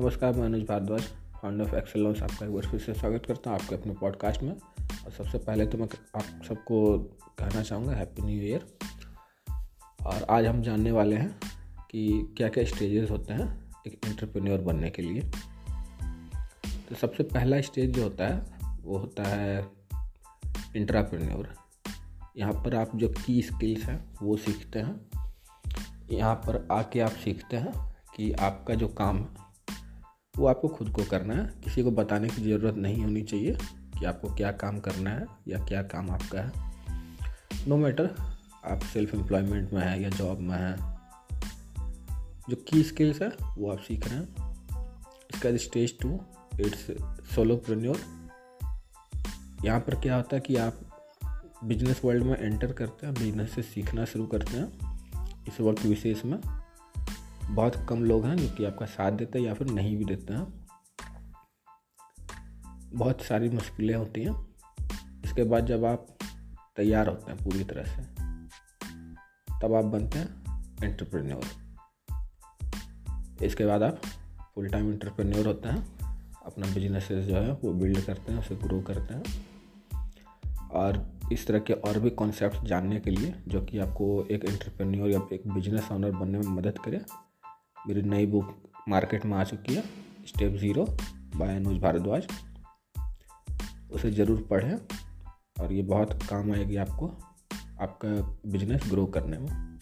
नमस्कार, मैं Anuj Bhardwaj founder of Excel lawns आपका एक बार फिर से स्वागत करता हूँ आपके अपने पॉडकास्ट में। और सबसे पहले तो मैं आप सबको कहना चाहूँगा हैप्पी न्यू ईयर और आज हम जानने वाले हैं कि क्या क्या स्टेजेस होते हैं एक एंटरप्रेन्योर बनने के लिए। तो सबसे पहला स्टेज जो होता है, वो होता है इंट्राप्रेन्योर यहाँ पर आप जो की स्किल्स हैं, वो सीखते हैं। यहाँ पर आके आप सीखते हैं कि आपका जो काम है वो आपको खुद को करना है। किसी को बताने की ज़रूरत नहीं होनी चाहिए कि आपको क्या काम करना है या क्या काम आपका है। नो no मैटर आप सेल्फ एम्प्लॉयमेंट में है या जॉब में है, जो की स्किल्स है, वो आप सीख रहे हैं। इसका stage two it's solopreneur यहाँ पर क्या होता है कि आप बिज़नेस वर्ल्ड में एंटर करते हैं बिज़नेस से सीखना शुरू करते हैं, इस वक्त विशेष में। बहुत कम लोग हैं जो कि आपका साथ देते हैं या फिर नहीं भी देते हैं। बहुत सारी मुश्किलें होती हैं। इसके बाद जब आप तैयार होते हैं पूरी तरह से, तब आप बनते हैं एंटरप्रेन्योर इसके बाद आप फुल टाइम एंटरप्रेन्योर होते हैं, अपना बिज़नेस जो है वो बिल्ड करते हैं, उसे ग्रो करते हैं। और इस तरह के और भी कॉन्सेप्ट जानने के लिए, जो कि आपको एक एंटरप्रेन्योर या एक बिज़नेस ऑनर बनने में मदद करे मेरी नई बुक मार्केट में आ चुकी है step zero by Anuj Bhardwaj. उसे ज़रूर पढ़ें और ये बहुत काम आएगी आपको, आपका बिज़नेस ग्रो करने में।